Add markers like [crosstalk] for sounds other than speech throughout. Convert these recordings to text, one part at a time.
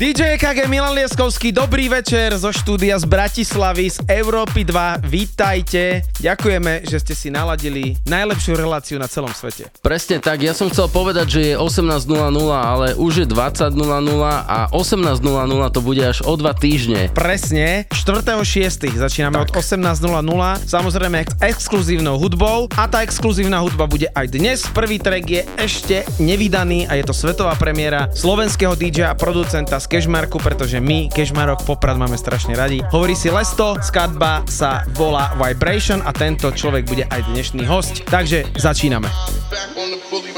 DJ KG Milan Lieskovský, dobrý večer zo štúdia z Bratislavy, z Európy 2. Vítajte. Ďakujeme, že ste si naladili najlepšiu reláciu na celom svete. Presne tak, ja som chcel povedať, že je 18.00, ale už je 20.00 a 18.00 to bude až o dva týždne. Presne, 4.6. začíname tak. od 18.00, samozrejme s exkluzívnou hudbou a tá exkluzívna hudba bude aj dnes. Prvý track je ešte nevydaný a je to svetová premiéra slovenského DJ a producenta z Kešmarku, pretože my Kešmarok Poprad máme strašne radi. Hovorí si Lesto, skladba sa volá Vibration a tento človek bude aj dnešný host. Takže začíname. Back on the bully,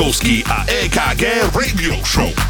Raskovský a EKG Radio Show.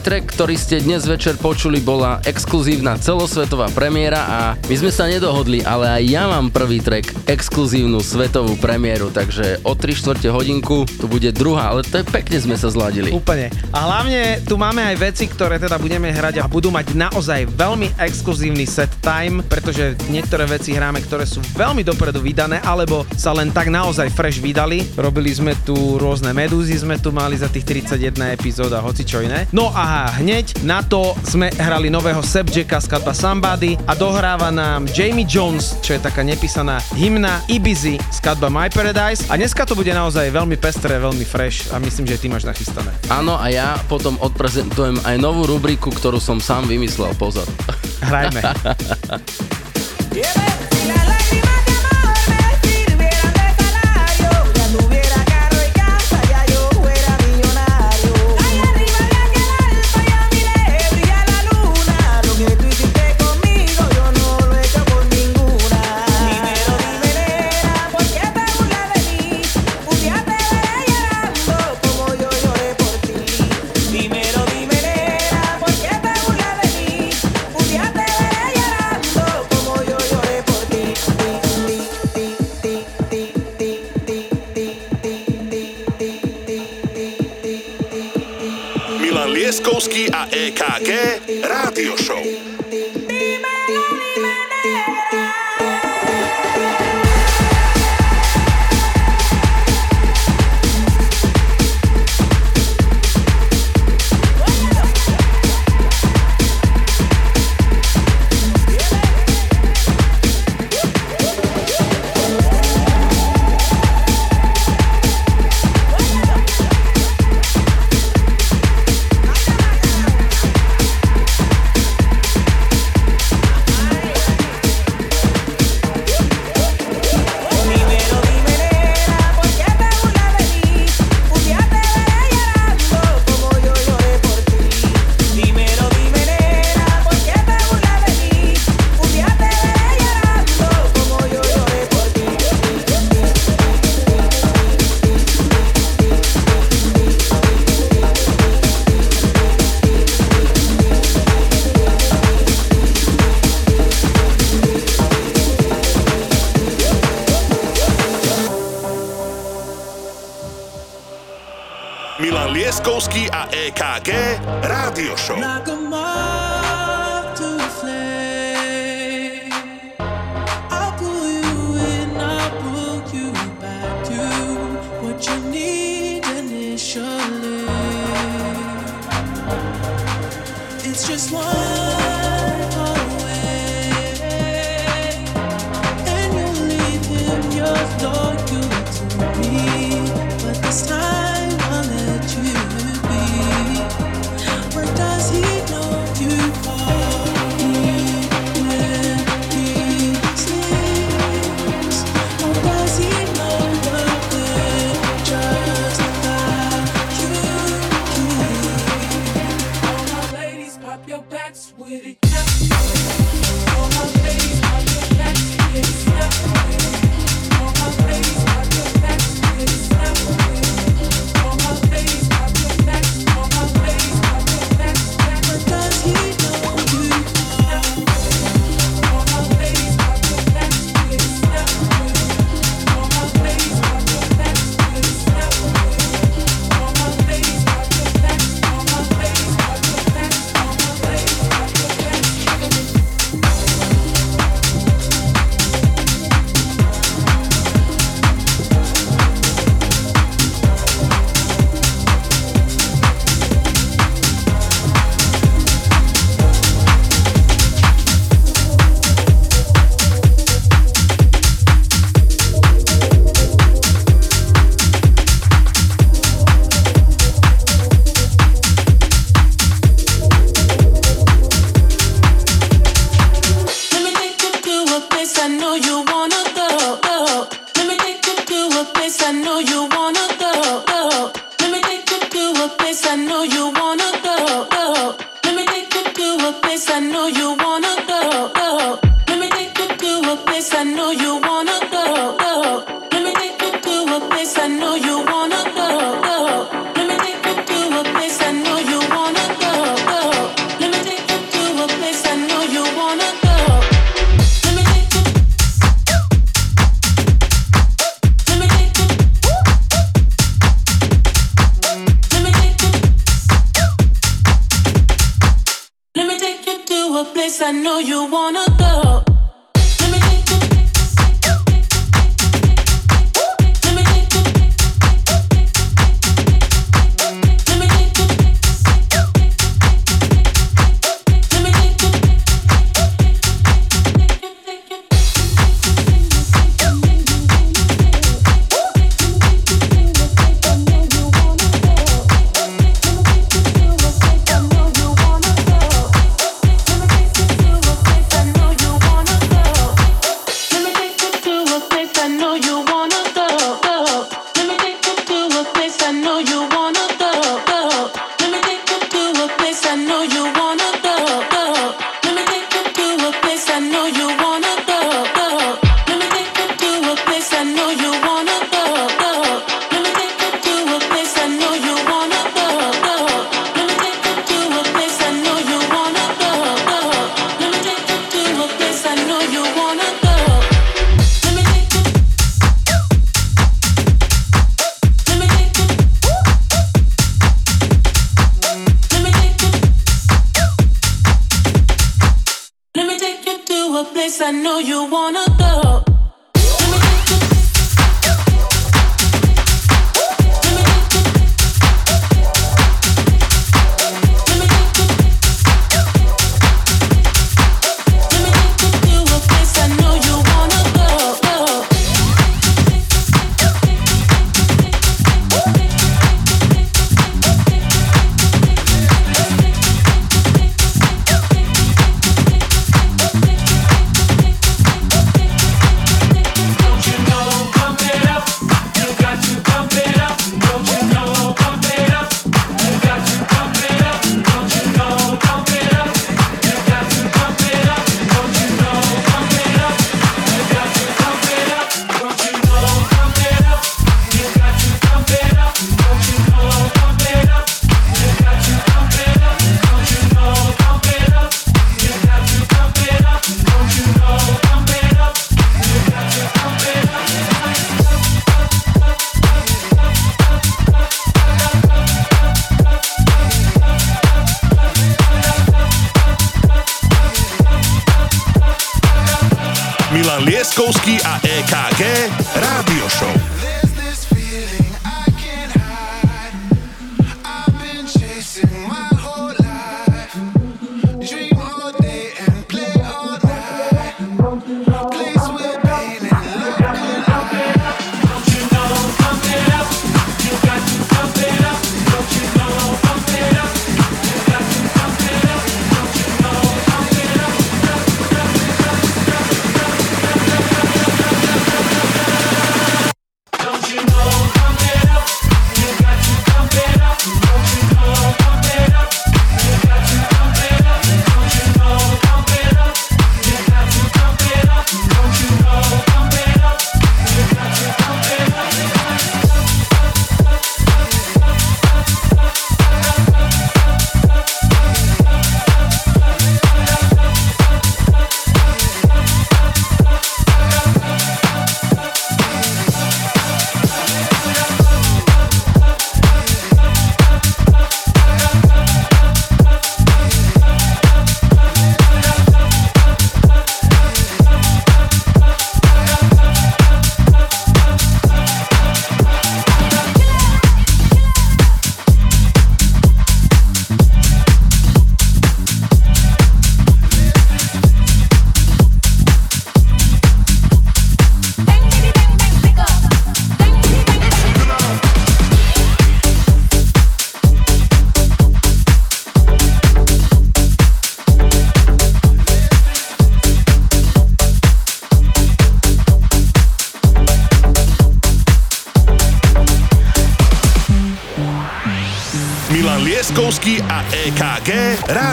трек ktorý ste dnes večer počuli, bola exkluzívna celosvetová premiéra a my sme sa nedohodli, ale aj ja mám prvý track exkluzívnu svetovú premiéru, takže o 3 čtvrte hodinku tu bude druhá, ale to je pekne sme sa zladili. Úplne. A hlavne tu máme aj veci, ktoré teda budeme hrať a budú mať naozaj veľmi exkluzívny set time, pretože niektoré veci hráme, ktoré sú veľmi dopredu vydané, alebo sa len tak naozaj fresh vydali. Robili sme tu rôzne medúzy, sme tu mali za tých 31 epizód a hoci čo iné. No a hneď hneď na to sme hrali nového Subjacka skladba Somebody a dohráva nám Jamie Jones, čo je taká nepísaná hymna Ibizy skladba My Paradise a dneska to bude naozaj veľmi pestré, veľmi fresh a myslím, že aj ty máš nachystané. Áno a ja potom odprezentujem aj novú rubriku, ktorú som sám vymyslel, pozor. Hrajme. yeah, [laughs] Rádio Show.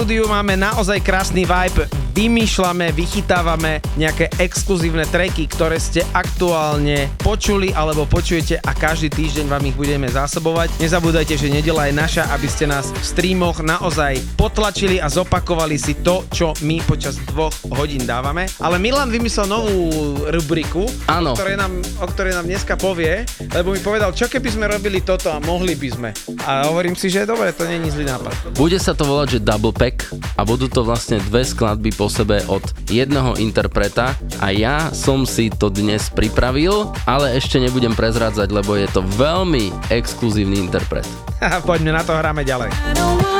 štúdiu máme naozaj krásny vibe vymýšľame, vychytávame nejaké exkluzívne treky, ktoré ste aktuálne počuli alebo počujete a každý týždeň vám ich budeme zásobovať. Nezabúdajte, že nedela je naša, aby ste nás v streamoch naozaj potlačili a zopakovali si to, čo my počas dvoch hodín dávame. Ale Milan vymyslel novú rubriku, O, ktorej nám, o ktorej nám dneska povie, lebo mi povedal, čo keby sme robili toto a mohli by sme. A hovorím si, že dobre, to není je zlý nápad. Bude sa to volať, že double pack a budú to vlastne dve skladby po sebe od jedného interpreta a ja som si to dnes pripravil, ale ešte nebudem prezrádzať, lebo je to veľmi exkluzívny interpret. [laughs] Poďme na to, hráme ďalej. I don't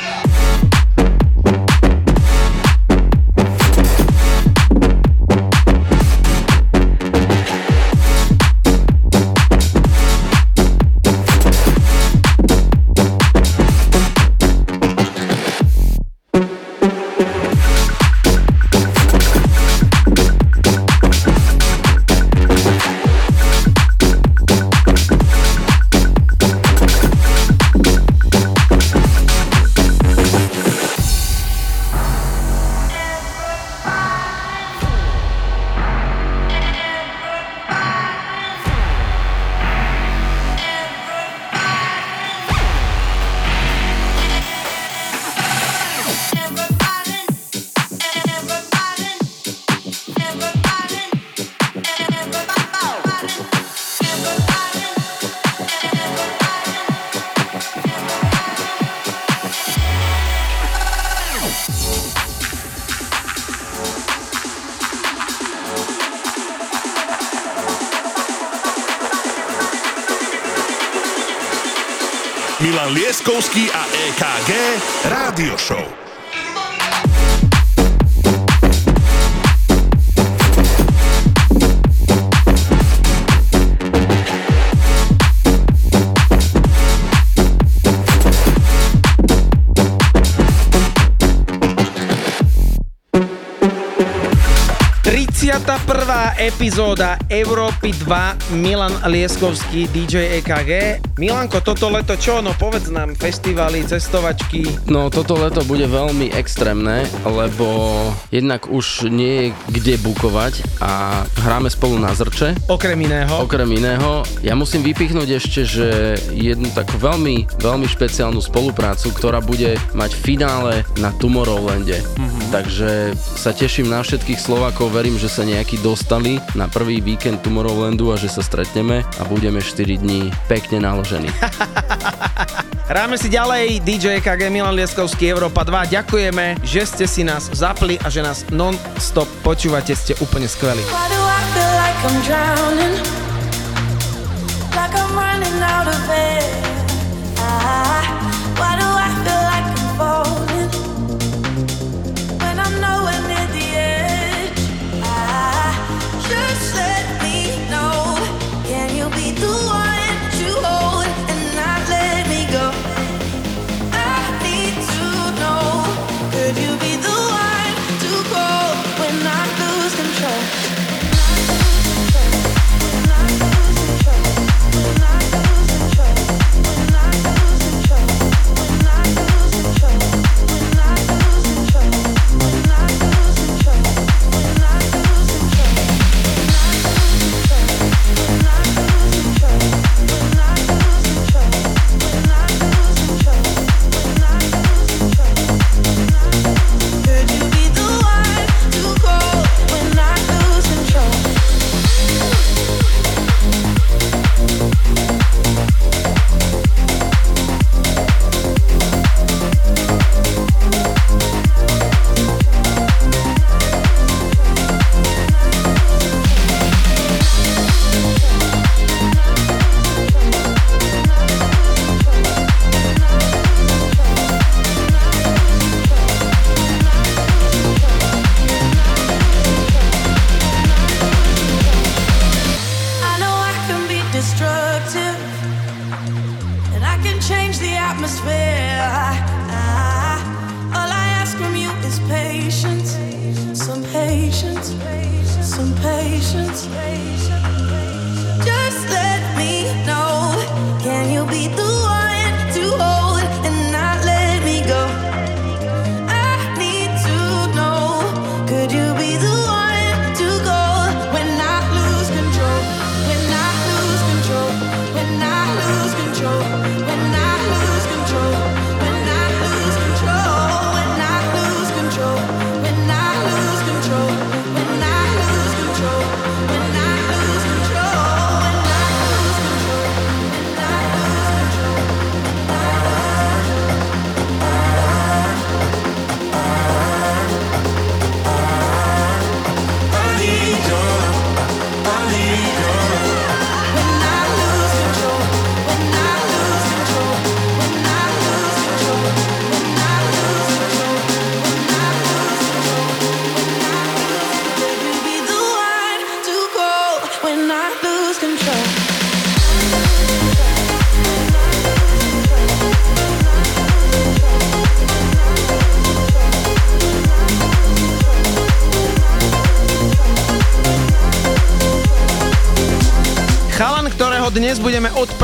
Zoda Európy 2 Milan Lieskovský DJ EKG. Milanko, toto leto čo? No povedz nám, festivaly, cestovačky. No toto leto bude veľmi extrémne, lebo jednak už nie je kde bukovať a hráme spolu na zrče. Okrem iného. Okrem iného, ja musím vypichnúť ešte, že jednu takú veľmi, veľmi špeciálnu spoluprácu, ktorá bude mať finále na Tomorrowlande. Mm-hmm. Takže sa teším na všetkých Slovákov, verím, že sa nejakí dostali na prvý víkend Tomorrowlandu a že sa stretneme a budeme 4 dní pekne naložení. [laughs] Hráme si ďalej DJ KG Milan Lieskovský Európa 2. Ďakujeme, že ste si nás zapli a že nás non-stop počúvate, ste úplne skvelí. Like I'm running out of air.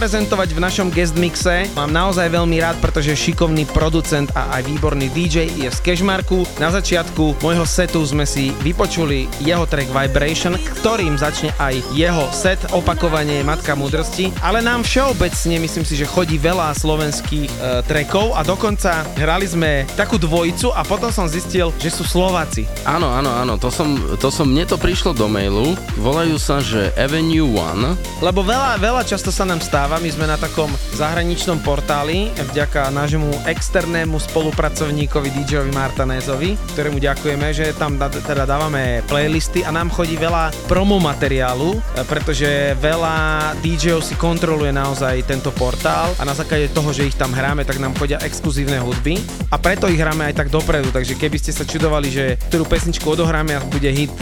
Budeme odprezentovať v našom guest mixe, mám naozaj veľmi rád, pretože šikovný producent a aj výborný DJ je z Cashmarku. Na začiatku môjho setu sme si vypočuli jeho track Vibration, ktorým začne aj jeho set opakovanie Matka múdrosti, ale nám všeobecne myslím si, že chodí veľa slovenských e, trackov a dokonca hrali sme takú dvojicu a potom som zistil, že sú Slováci. Áno, áno, áno, to som, to som, mne to prišlo do mailu, volajú sa, že Avenue One, Lebo veľa, veľa často sa nám stáva, my sme na takom zahraničnom portáli vďaka nášmu externému spolupracovníkovi DJovi Martanézovi, ktorému ďakujeme, že tam da, teda dávame playlisty a nám chodí veľa promo materiálu, pretože veľa DJov si kontroluje naozaj tento portál a na základe toho, že ich tam hráme, tak nám chodia exkluzívne hudby. A preto ich hráme aj tak dopredu, takže keby ste sa čudovali, že ktorú pesničku odohráme a bude hit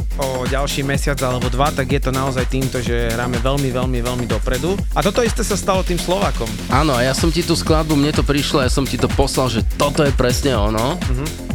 o ďalší mesiac alebo dva, tak je to naozaj týmto, že hráme veľmi, veľmi, veľmi dopredu. A toto isté sa stalo tým Slovakom. Áno, a ja som ti tú skladbu, mne to prišlo, ja som ti to poslal, že toto je presne ono.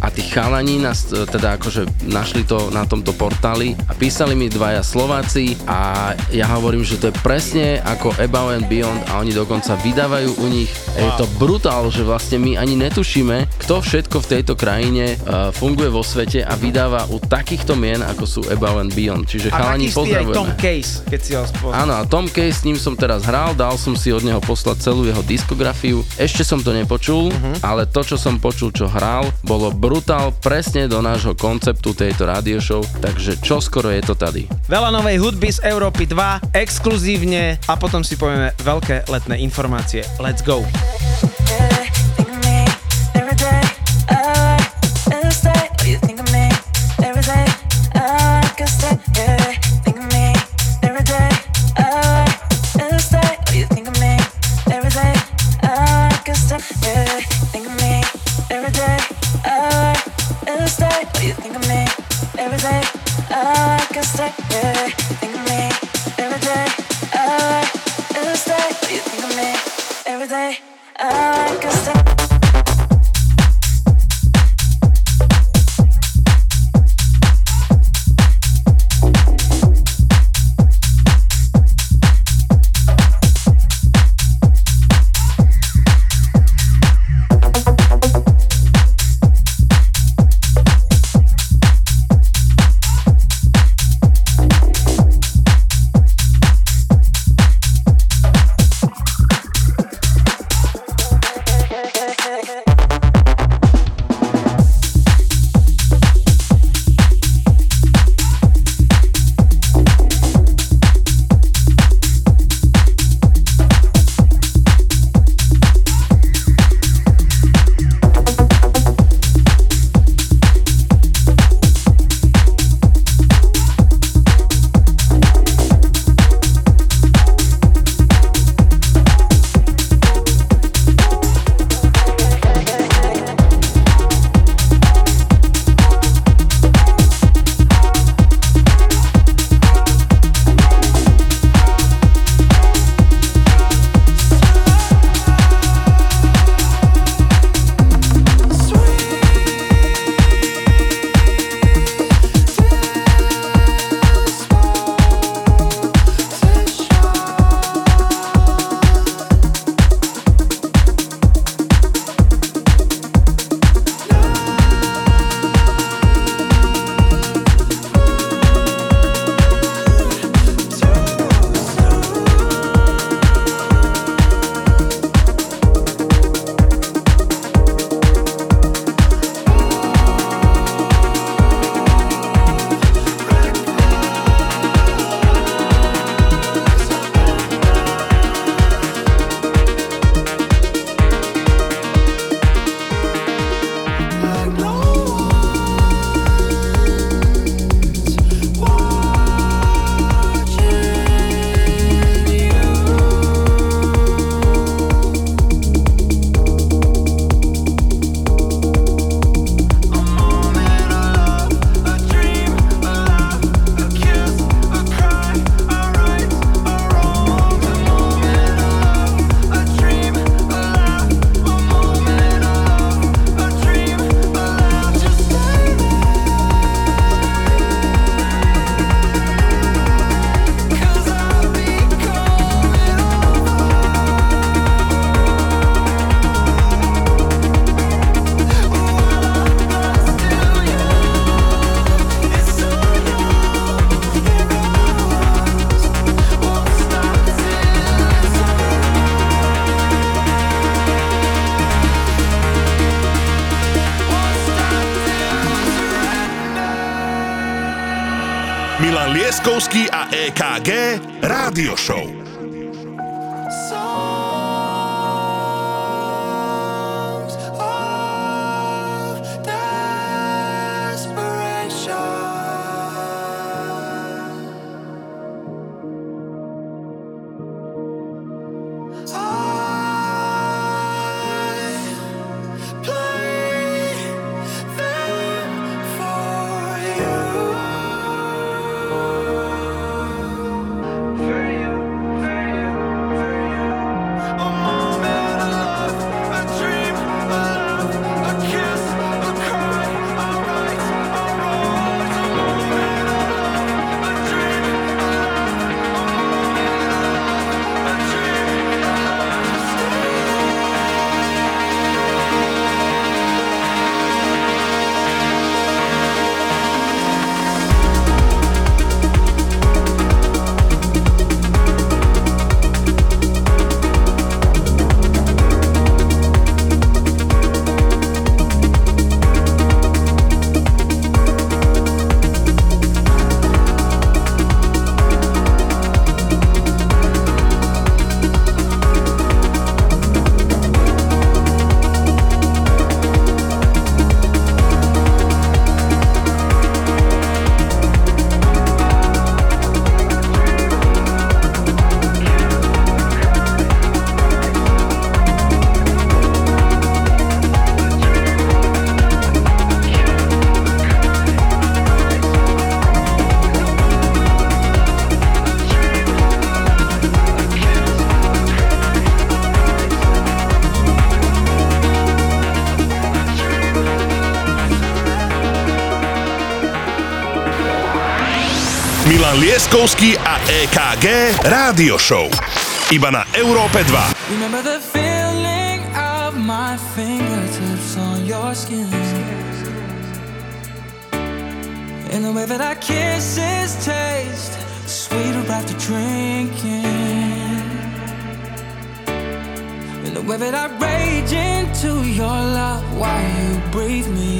A tí chalani nás e, teda akože našli to na tomto portáli a písali mi dvaja Slováci a ja hovorím, že to je presne ako Above and Beyond a oni dokonca vydávajú u nich. Wow. Je to brutál, že vlastne my ani netušíme, kto všetko v tejto krajine uh, funguje vo svete a vydáva u takýchto mien, ako sú Above and Beyond. Čiže A chalani pozdravujeme. Tom Case, keď si ho spoznal. Áno, a Tom Case, s ním som teraz hral, dal som si od neho poslať celú jeho diskografiu. Ešte som to nepočul, uh-huh. ale to, čo som počul, čo hral, bolo brutál presne do nášho konceptu tejto radio show, takže čo skoro je to tady. Veľa novej hudby z Európy 2, exkluzívne a potom si povieme veľké letné informácie. Let's go! Think Milan Lieskovský a EKG Rádio Show. Iba na Európe 2. Remember the feeling of my fingertips on your skin. And the way that our kisses taste sweeter after drinking. And the way that I rage into your love while you breathe me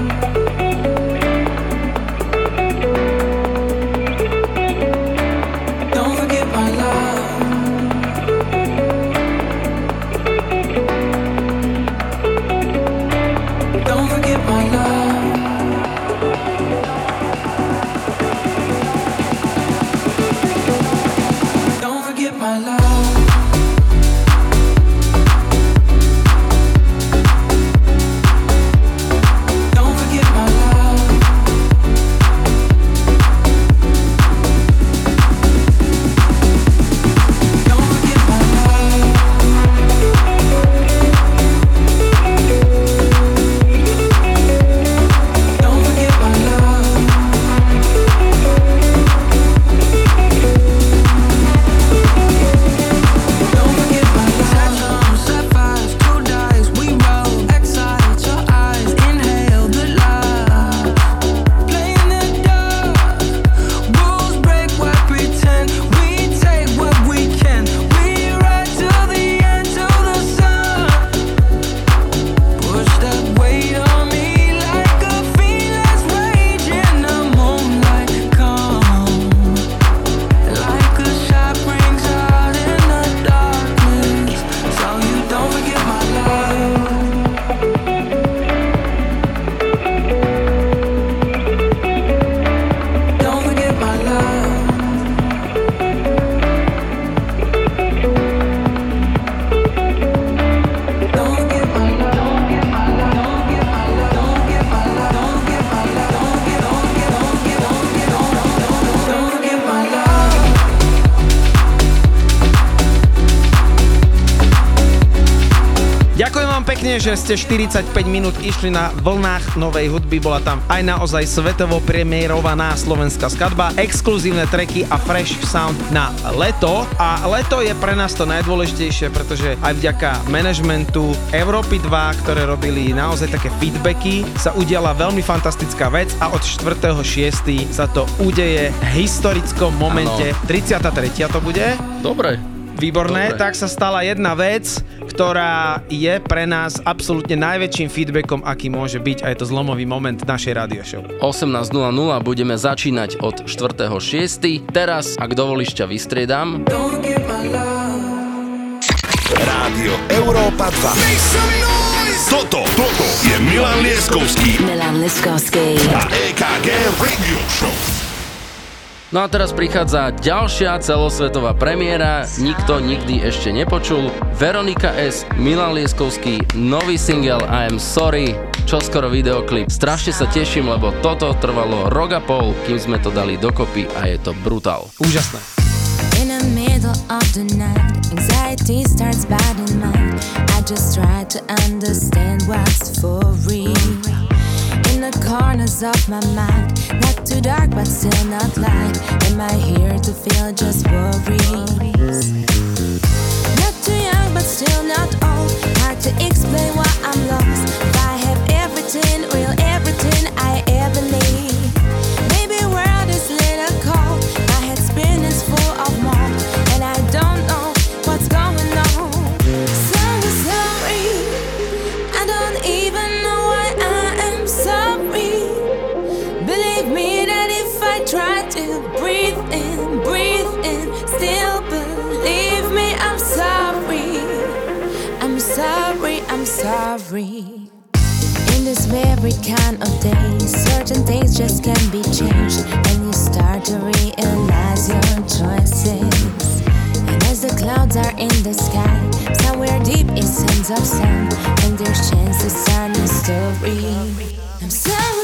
Že ste 45 minút išli na vlnách novej hudby. Bola tam aj naozaj svetovo premiérovaná slovenská skladba, exkluzívne treky a fresh sound na leto. A leto je pre nás to najdôležitejšie, pretože aj vďaka manažmentu Európy 2, ktoré robili naozaj také feedbacky, sa udiala veľmi fantastická vec a od 4.6. sa to udeje v historickom momente. 33. to bude. Dobre. Výborné, Dobre. tak sa stala jedna vec, ktorá je pre nás absolútne najväčším feedbackom, aký môže byť a je to zlomový moment našej radio show. 18.00 budeme začínať od 4.6. Teraz, ak dovolíš, ťa vystriedam. Rádio Európa 2. Toto, toto je Milan Lieskovský Milan Liskovský. a EKG Radio Show. No a teraz prichádza ďalšia celosvetová premiéra, nikto nikdy ešte nepočul. Veronika S, Milan Lieskovský, nový single I am sorry, čoskoro videoklip. Strašne sa teším, lebo toto trvalo rok a pol, kým sme to dali dokopy a je to brutál. Úžasné. In the middle of the night, anxiety starts biting mine. I just try to understand what's for real. In the corners of my mind, not too dark but still not light. Am I here to feel just worries? Not too young but still not old. Hard to explain why I'm lost. I have everything, real sorry. In this very kind of day, certain things just can't be changed, and you start to realize your choices. And as the clouds are in the sky, somewhere deep is sense of sound, and there's chance to start a story. I'm so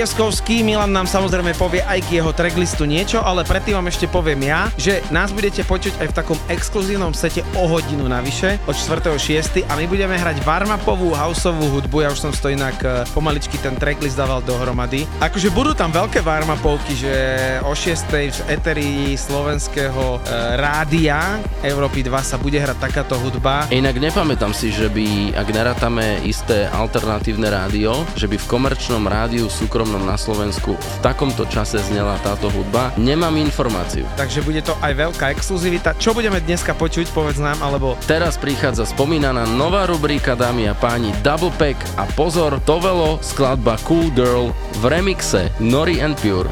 EKG Milan nám samozrejme povie aj k jeho tracklistu niečo, ale predtým vám ešte poviem ja, že nás budete počuť aj v takom exkluzívnom sete o hodinu navyše od 4.6. a my budeme hrať warm-upovú houseovú hudbu, ja už som to inak e, pomaličky ten tracklist dával dohromady. Akože budú tam veľké warm-upovky, že o 6. v eteri slovenského e, rádia Európy 2 sa bude hrať takáto hudba. Inak nepamätám si, že by, ak nerátame isté alternatívne rádio, že by v komerčnom rádiu súkromnom na Slovensku v takomto čase znela táto hudba. Nemám informáciu. Takže bude to aj veľká exkluzivita. Čo budeme dneska počuť, povedz nám, alebo Teraz prichádza spomínaná nová rubrika, dámy a páni, Double Pack a pozor, Tovelo, skladba Cool Girl v remixe Nori and Pure.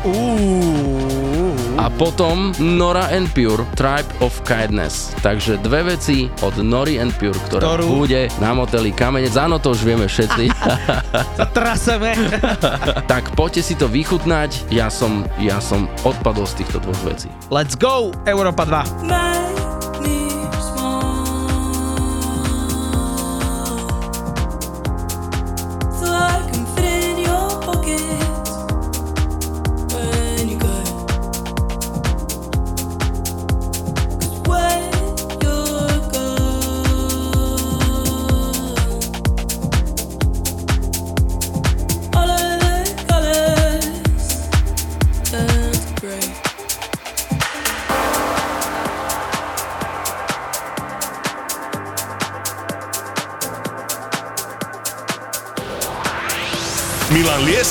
A potom Nora and Pure, Tribe of Kindness. Takže dve veci od Nori and Pure, ktorá Ktorú- bude na moteli Kamenec. Áno, to už vieme všetci. [laughs] traseme. [laughs] tak poďte si to vychutnať. Ja som, ja som odpadol z týchto dvoch vecí. Let's go, Európa 2.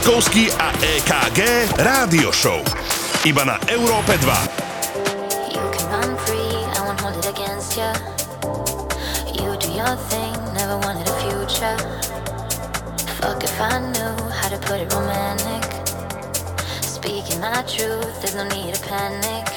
Milan Lieskovský a EKG Rádio Show. Iba na Európe 2. You can run free, I won't hold it against you. You do your thing, never wanted a future. Fuck if I knew how to put it romantic. Speaking our truth, there's no need to panic.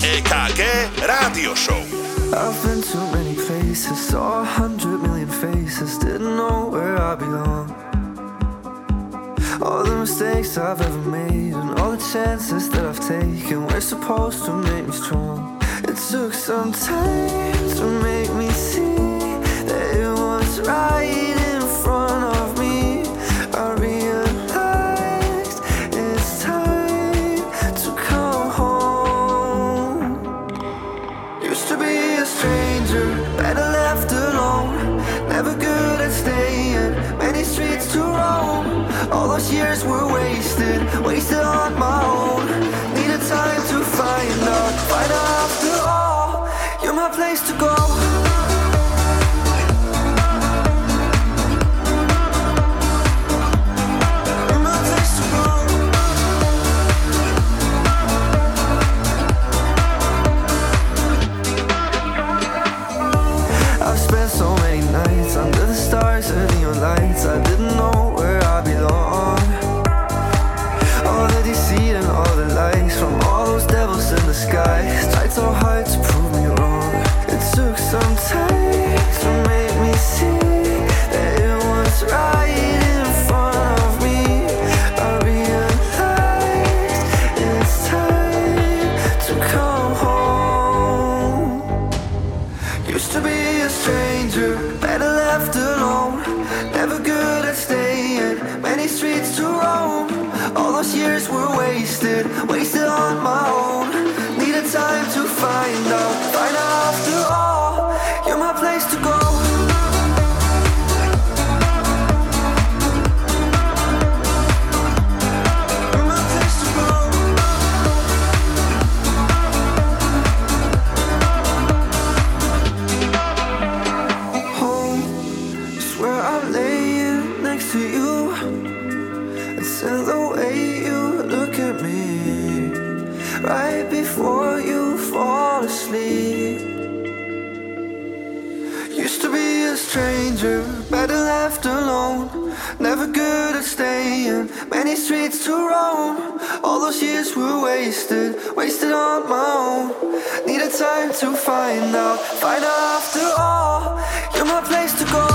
EKG Rádio Show. I've been to many places, saw a hundred million faces, didn't know where I belong. All the mistakes I've ever made and all the chances that I've taken were supposed to make me strong. It took some time stranger, better left alone. Never good at staying, many streets to roam. All those years were wasted, wasted on my own. Needed time to find out, find out after all. You're my place to go.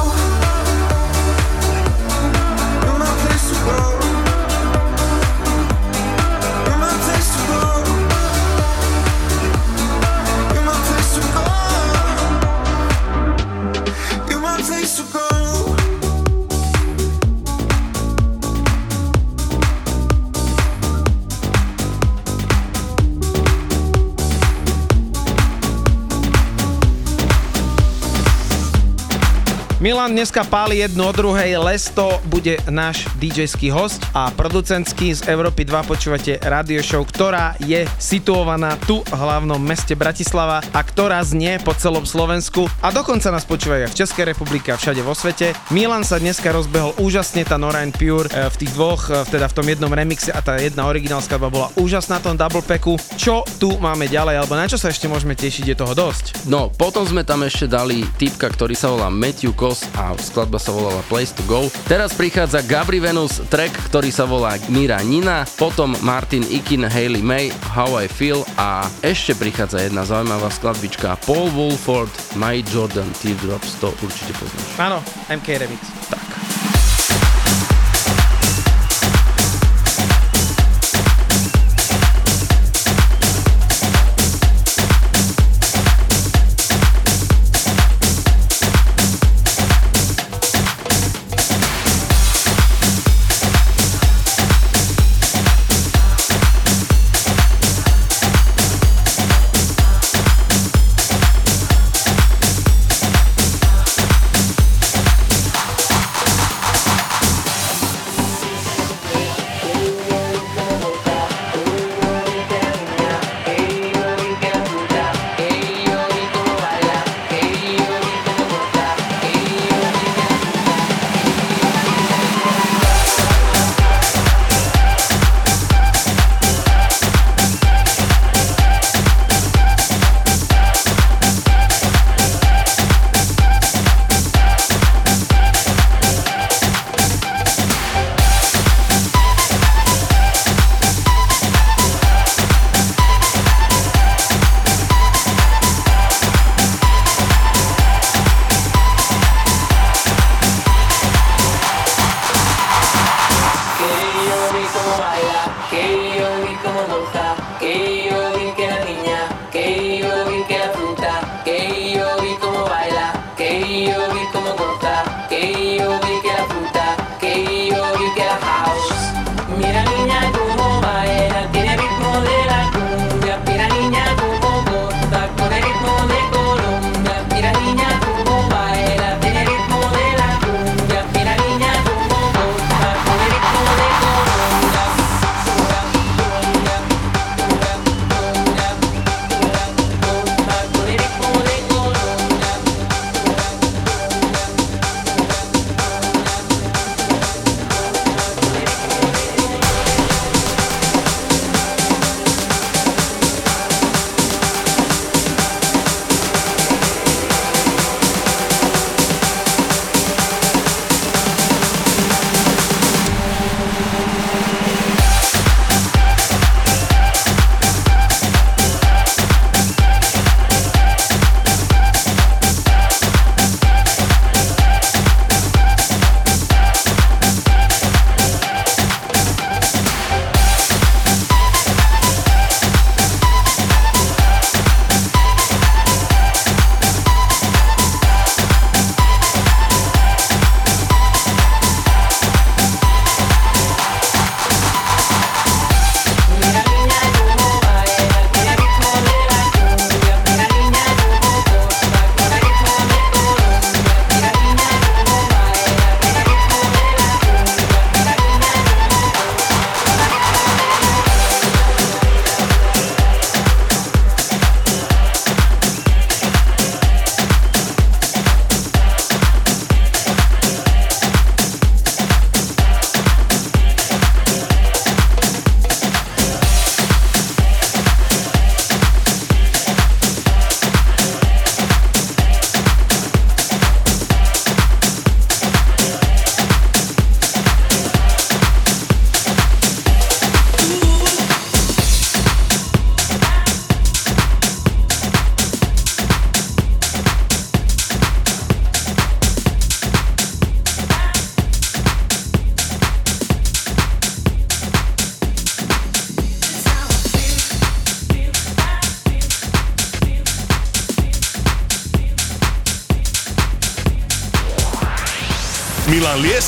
Milan dneska páli jednu od druhej, Lesto bude náš DJ-ský host a producentský z Európy 2 počúvate radio show, ktorá je situovaná tu v hlavnom meste Bratislava a ktorá znie po celom Slovensku a dokonca nás počúvajú aj v Českej republike a všade vo svete. Milan sa dneska rozbehol úžasne, tá Nora and Pure e, v tých dvoch, e, teda v tom jednom remixe a tá jedna originál skladba bola úžasná tom double packu. Čo tu máme ďalej, alebo na čo sa ešte môžeme tešiť, je toho dosť. No, potom sme tam ešte dali typka, ktorý sa volá Matthew Kos a skladba sa volala Place to Go. Teraz prichádza Gabri Venus, track, ktorý sa volá Mira Nina, potom Martin Ikin, Hailey May, How I Feel a ešte prichádza jedna zaujímavá skladbička Paul Wolford, My Jordan Teardrops, to určite poznáš. Áno, MK Remix. Tak.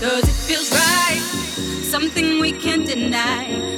Cause it feels right, something we can't deny.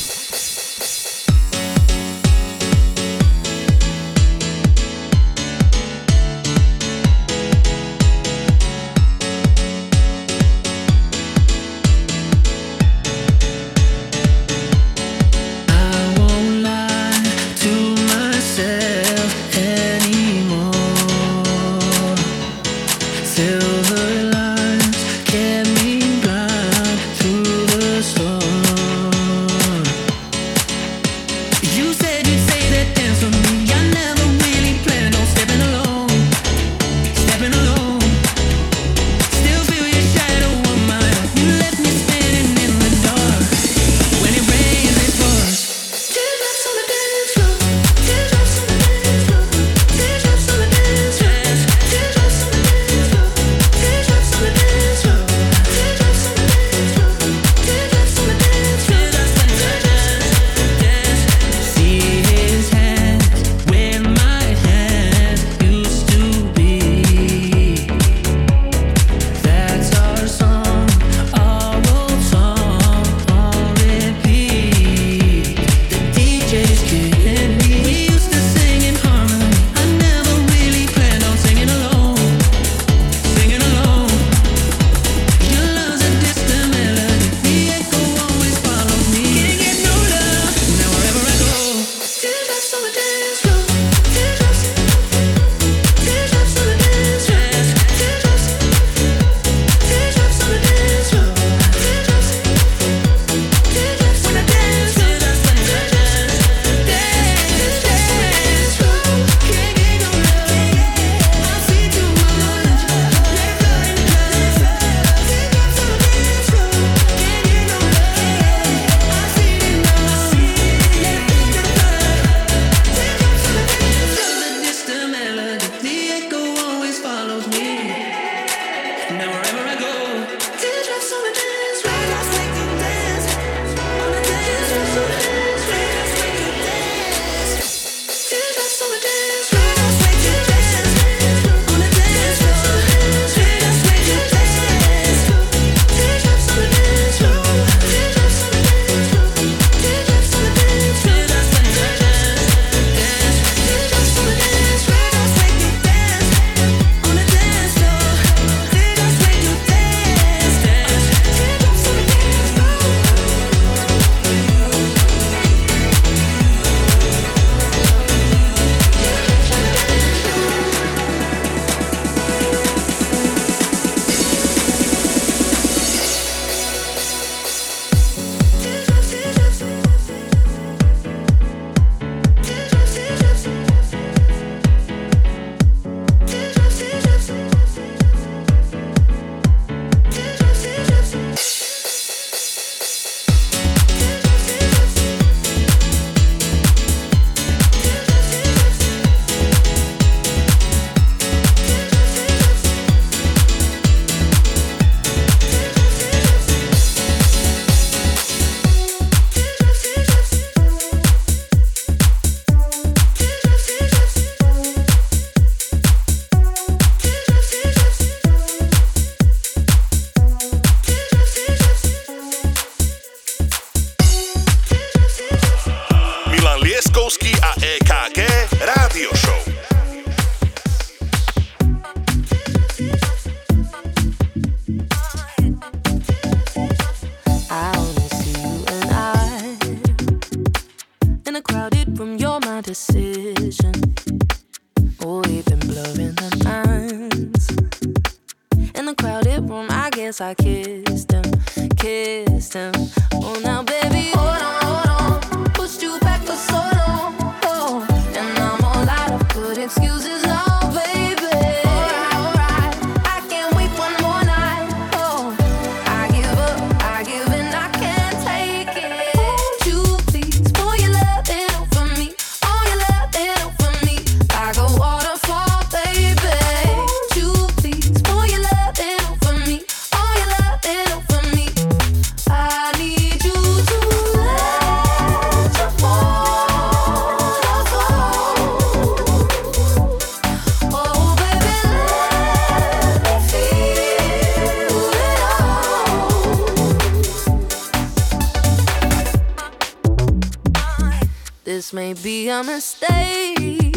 mistake.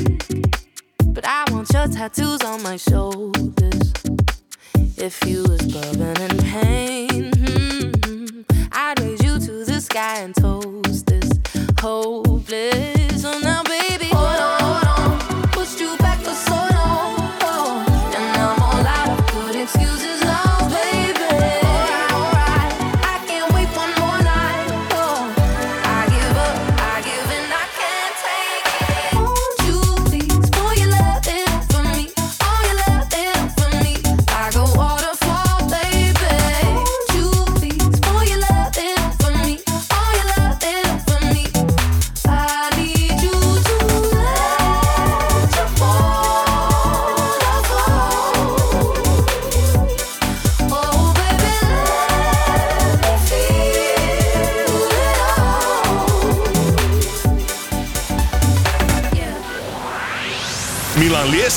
But I want your tattoos on my shoulders. If you was bubbling in pain, hmm, hmm, hmm, hmm, I'd raise you to the sky and toast this whole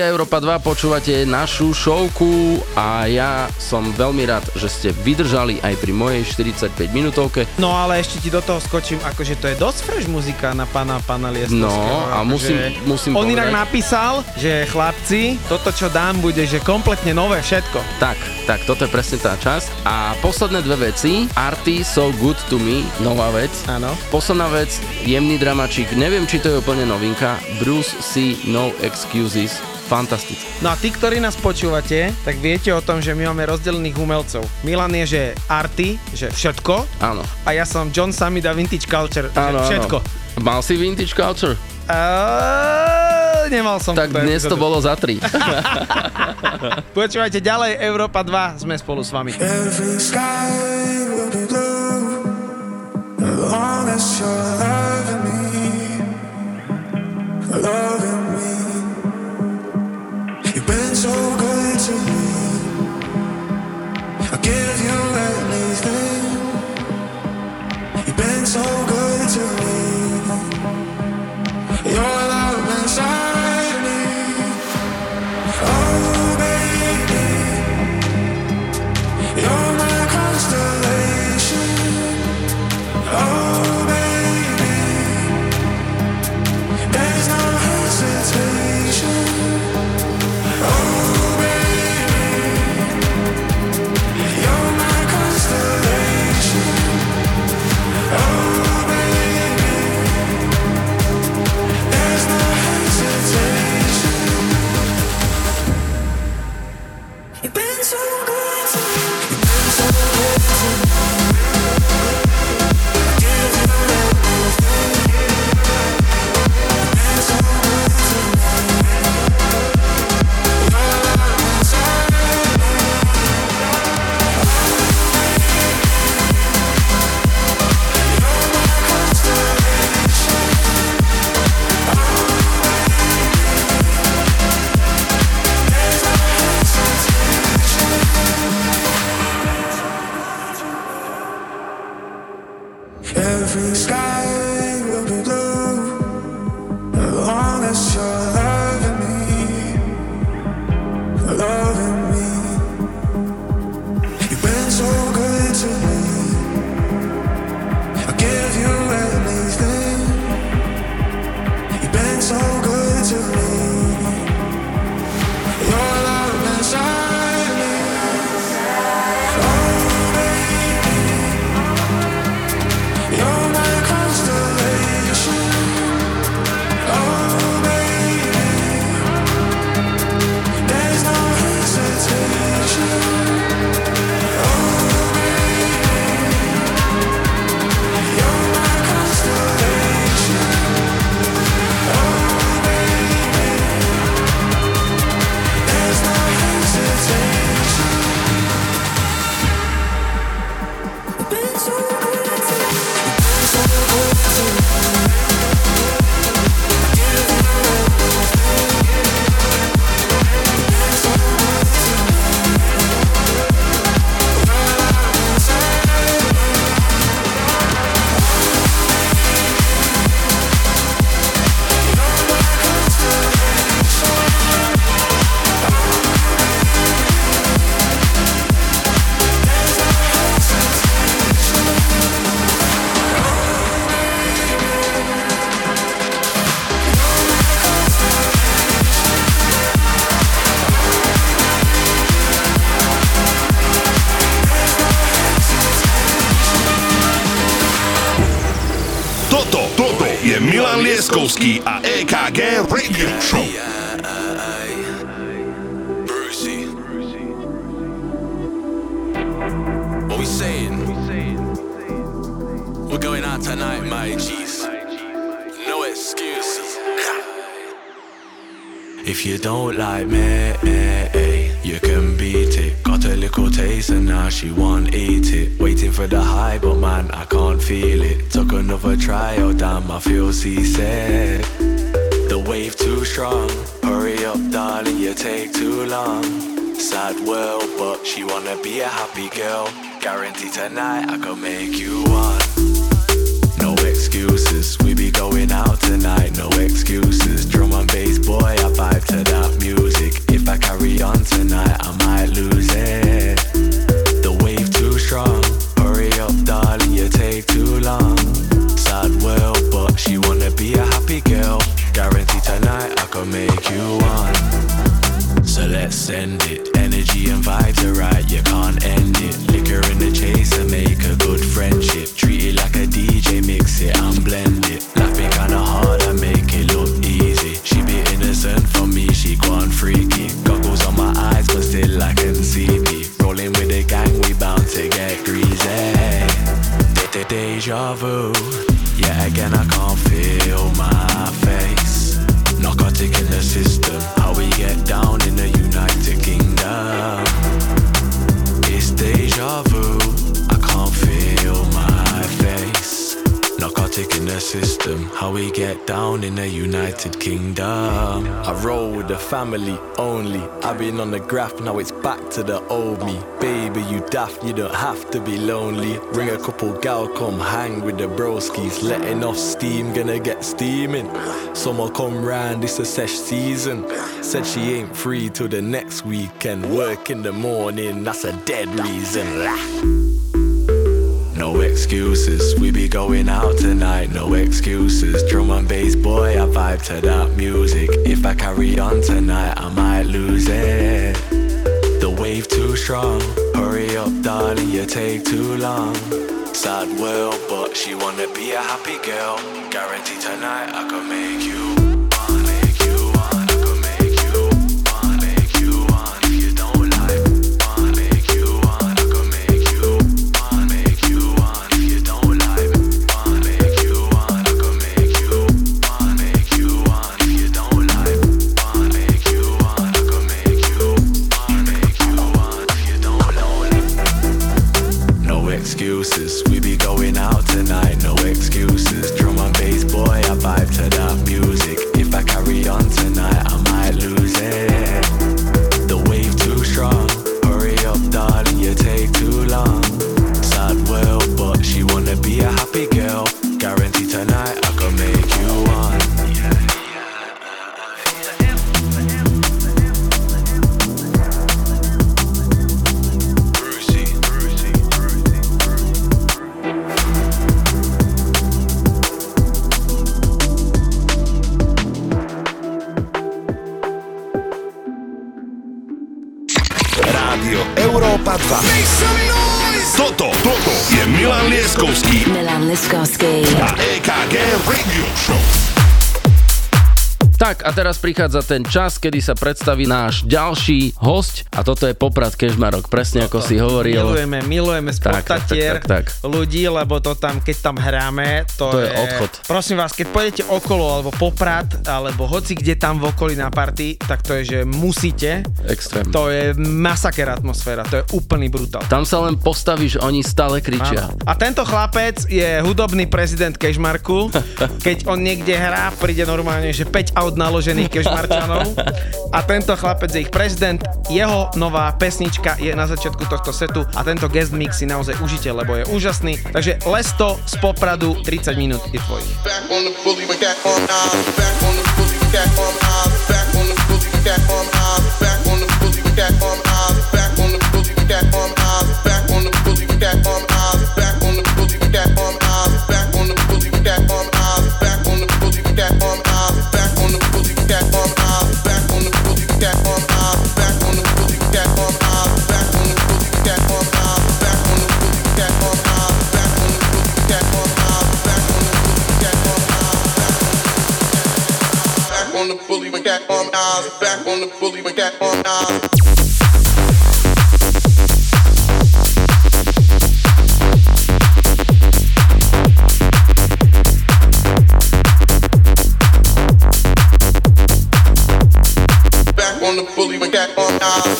Rádia Európa 2 počúvate našu showku a ja som veľmi rád, že ste vydržali aj pri mojej 45 minútovke. No ale ešte ti do toho skočím, akože to je dosť fresh muzika na pána, pána Liestovského. No, a akože musím- musím On povedať- inak napísal, že chlapci, toto čo dám bude, že kompletne nové všetko. Tak, tak, toto je presne tá časť. A posledné dve veci. Arty So Good To Me, nová vec. Áno. Posledná vec, jemný dramačík, neviem, či to je úplne novinka. Bruce C. No Excuses, fantastické. No a tí, ktorí nás počúvate, tak viete o tom, že my máme rozdelených umelcov. Milan je, že arty, že všetko. Áno. A ja som John Samida Vintage Culture, Áno, že všetko. áno. Mal si Vintage Culture? Uh, nemal som Tak dnes to bolo za tri. [laughs] Počúvajte ďalej, Európa 2, sme spolu s vami. Every sky will be blue long as you're get down in the United Kingdom. I roll with the family only. I've been on the graph, now it's back to the old me. Baby, you daft, you don't have to be lonely. Ring a couple gal, come hang with the broskies. Letting off steam, gonna get steaming. Summer come round, it's a sesh season. Said she ain't free till the next weekend. Work in the morning, that's a dead reason. No excuses, we be going out tonight, no excuses. Drum and bass boy, I vibe to that music. If I carry on tonight, I might lose it. The wave too strong, hurry up, darling, you take too long. Sad world, but she wanna be a happy girl. Guarantee tonight I can make you. Tak a teraz prichádza ten čas, kedy sa predstaví náš ďalší host a toto je Poprad Kežmarok, presne ako si hovoril. Milujeme, milujeme Tak, tak, sportatier tak, tak, tak. ľudí, lebo to tam, keď tam hráme, to, To je odchod. Prosím vás, keď pôjdete okolo, alebo Poprad, alebo hoci kde tam v okolí na party, tak to je, že musíte. Extrém. To je masaker atmosféra, to je úplný brutál. Tam sa len postavíš, oni stále kričia. Áno. A tento chlapec je hudobný prezident Kešmarku. [laughs] Keď on niekde hrá, príde normálne, že 5 aut naložených Kešmarčanov. A tento chlapec je ich prezident. Jeho nová pesnička je na začiatku tohto setu a tento guest mix si naozaj užite, lebo je úžasný. Takže Lesto z Popradu 30 minút je tvoj. Back on the bully. Back on the. Back on the bully. Back on the. Back on the bully cat on nine. on the bully when cat on now.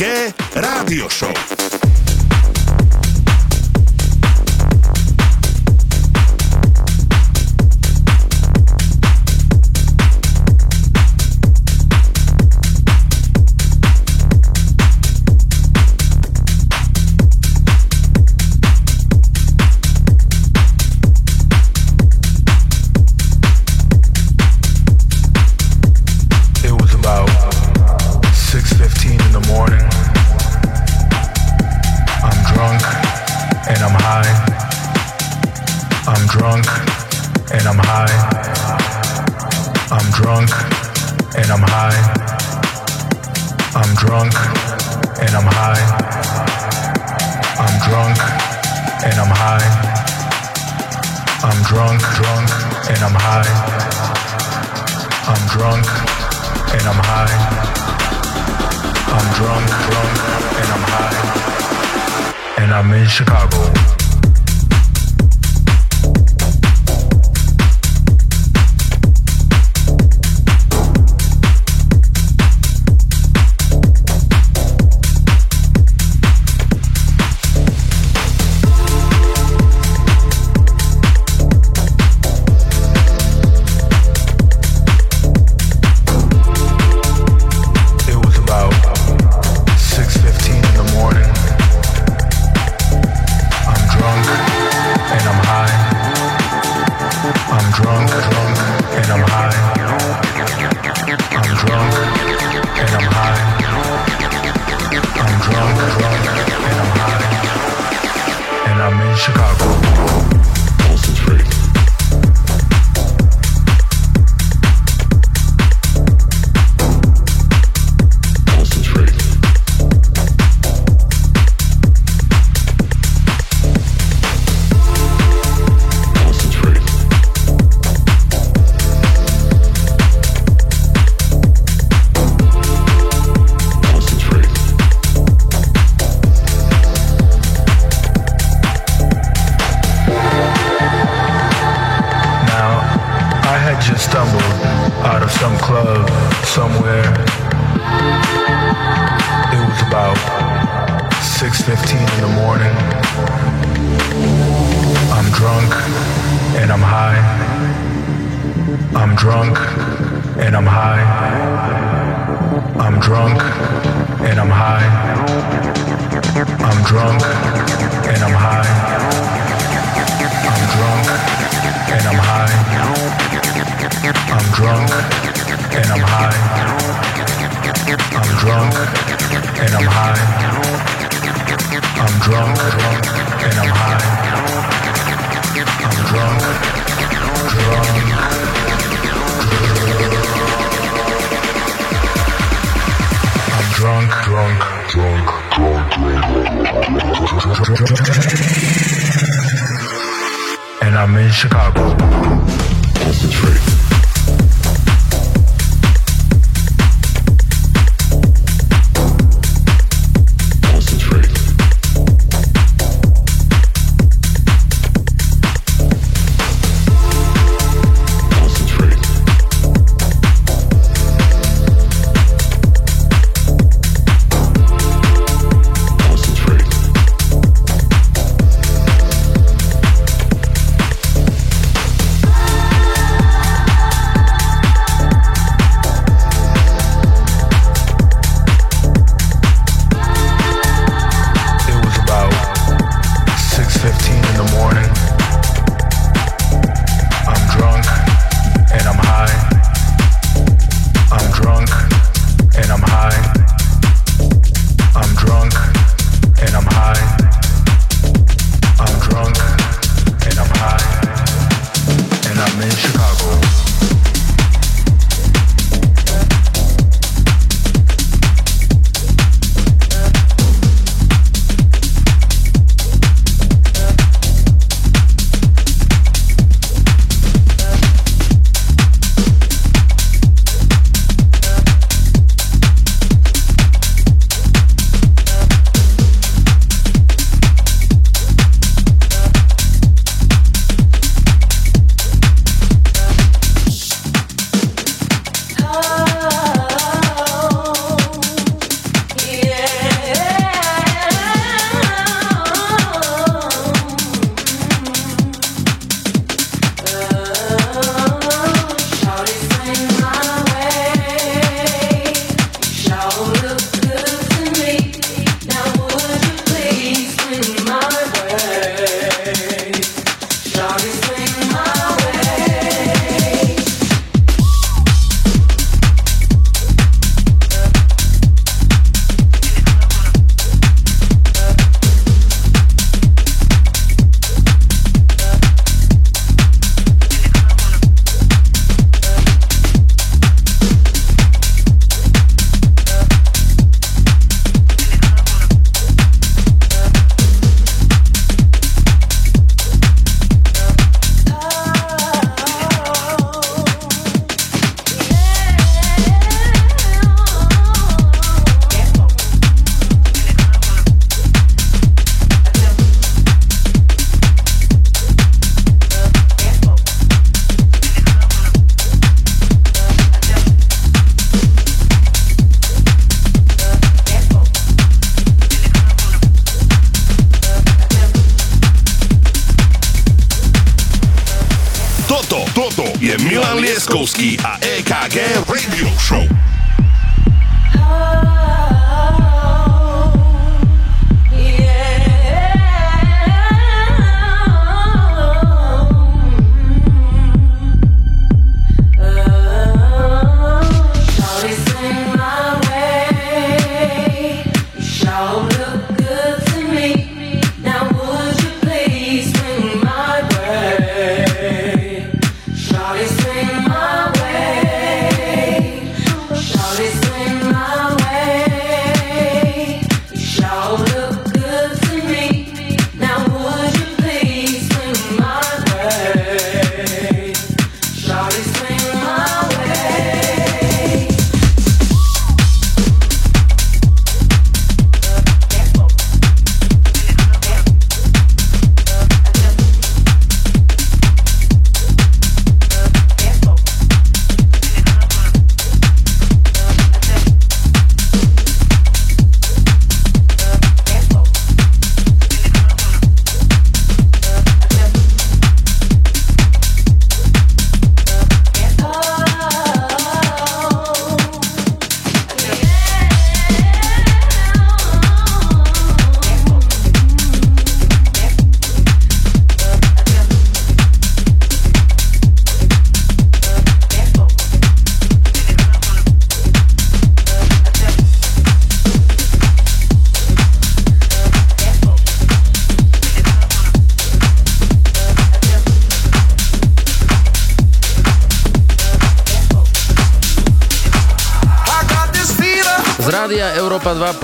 EKG Rádio Show.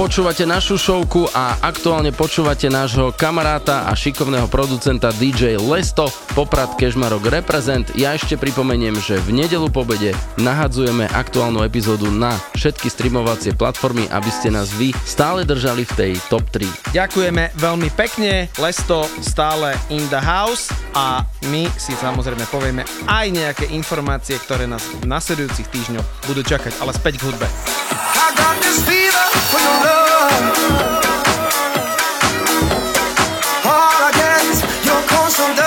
Počúvate našu šovku a aktuálne počúvate nášho kamaráta a šikovného producenta DJ Lesto, Poprad Kežmarok Represent. Ja ešte pripomeniem, že v nedelu po obede nahadzujeme aktuálnu epizódu na všetky streamovacie platformy, aby ste nás vy stále držali v tej top 3. Ďakujeme veľmi pekne, Lesto stále in the house a my si samozrejme povieme aj nejaké informácie, ktoré nás v nasledujúcich týždňoch budú čakať, ale späť k hudbe. All I get is your constant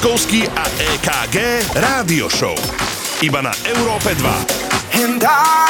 Lieskovský a EKG Rádio Show. Iba na Európe 2. And I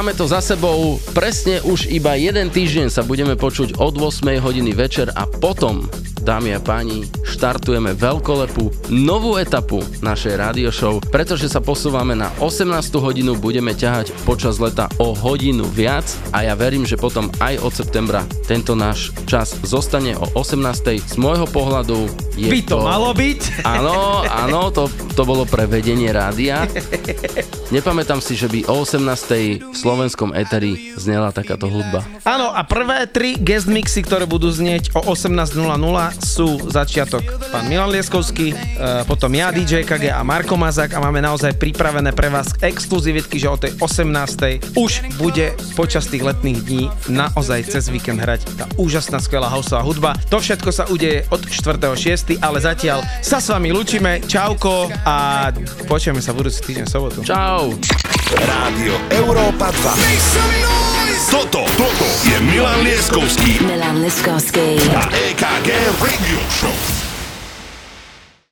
Máme to za sebou. Presne už iba jeden týždeň sa budeme počuť od 8 hodiny večer a potom, dámy a páni, štartujeme veľkolepú novú etapu našej radio show, pretože sa posúvame na 18 hodinu, budeme ťahať počas leta o hodinu viac a ja verím, že potom aj od septembra tento náš čas zostane o 18. Z môjho pohľadu je By to malo byť. Áno, áno, to, to bolo pre vedenie rádia. [laughs] Nepamätám si, že by o 18. v slovenskom eteri znela takáto hudba. Áno, a prvé tri guest mixy, ktoré budú znieť o 18.00 sú začiatok pán Milan Lieskovský, e, potom ja, DJ KG a Marko Mazák a máme naozaj pripravené pre vás exkluzivitky, že o tej 18. už bude počas tých letných dní naozaj cez víkend hrať tá úžasná, skvelá houseová hudba. To všetko sa udeje od 4.6., ale zatiaľ sa s vami lúčime. Čauko a počujeme sa budúci týždeň v sobotu. Čau. Rádio Európa 2. Toto, toto je Milan Lieskovský Milan Liskovský. a EKG Radio Show.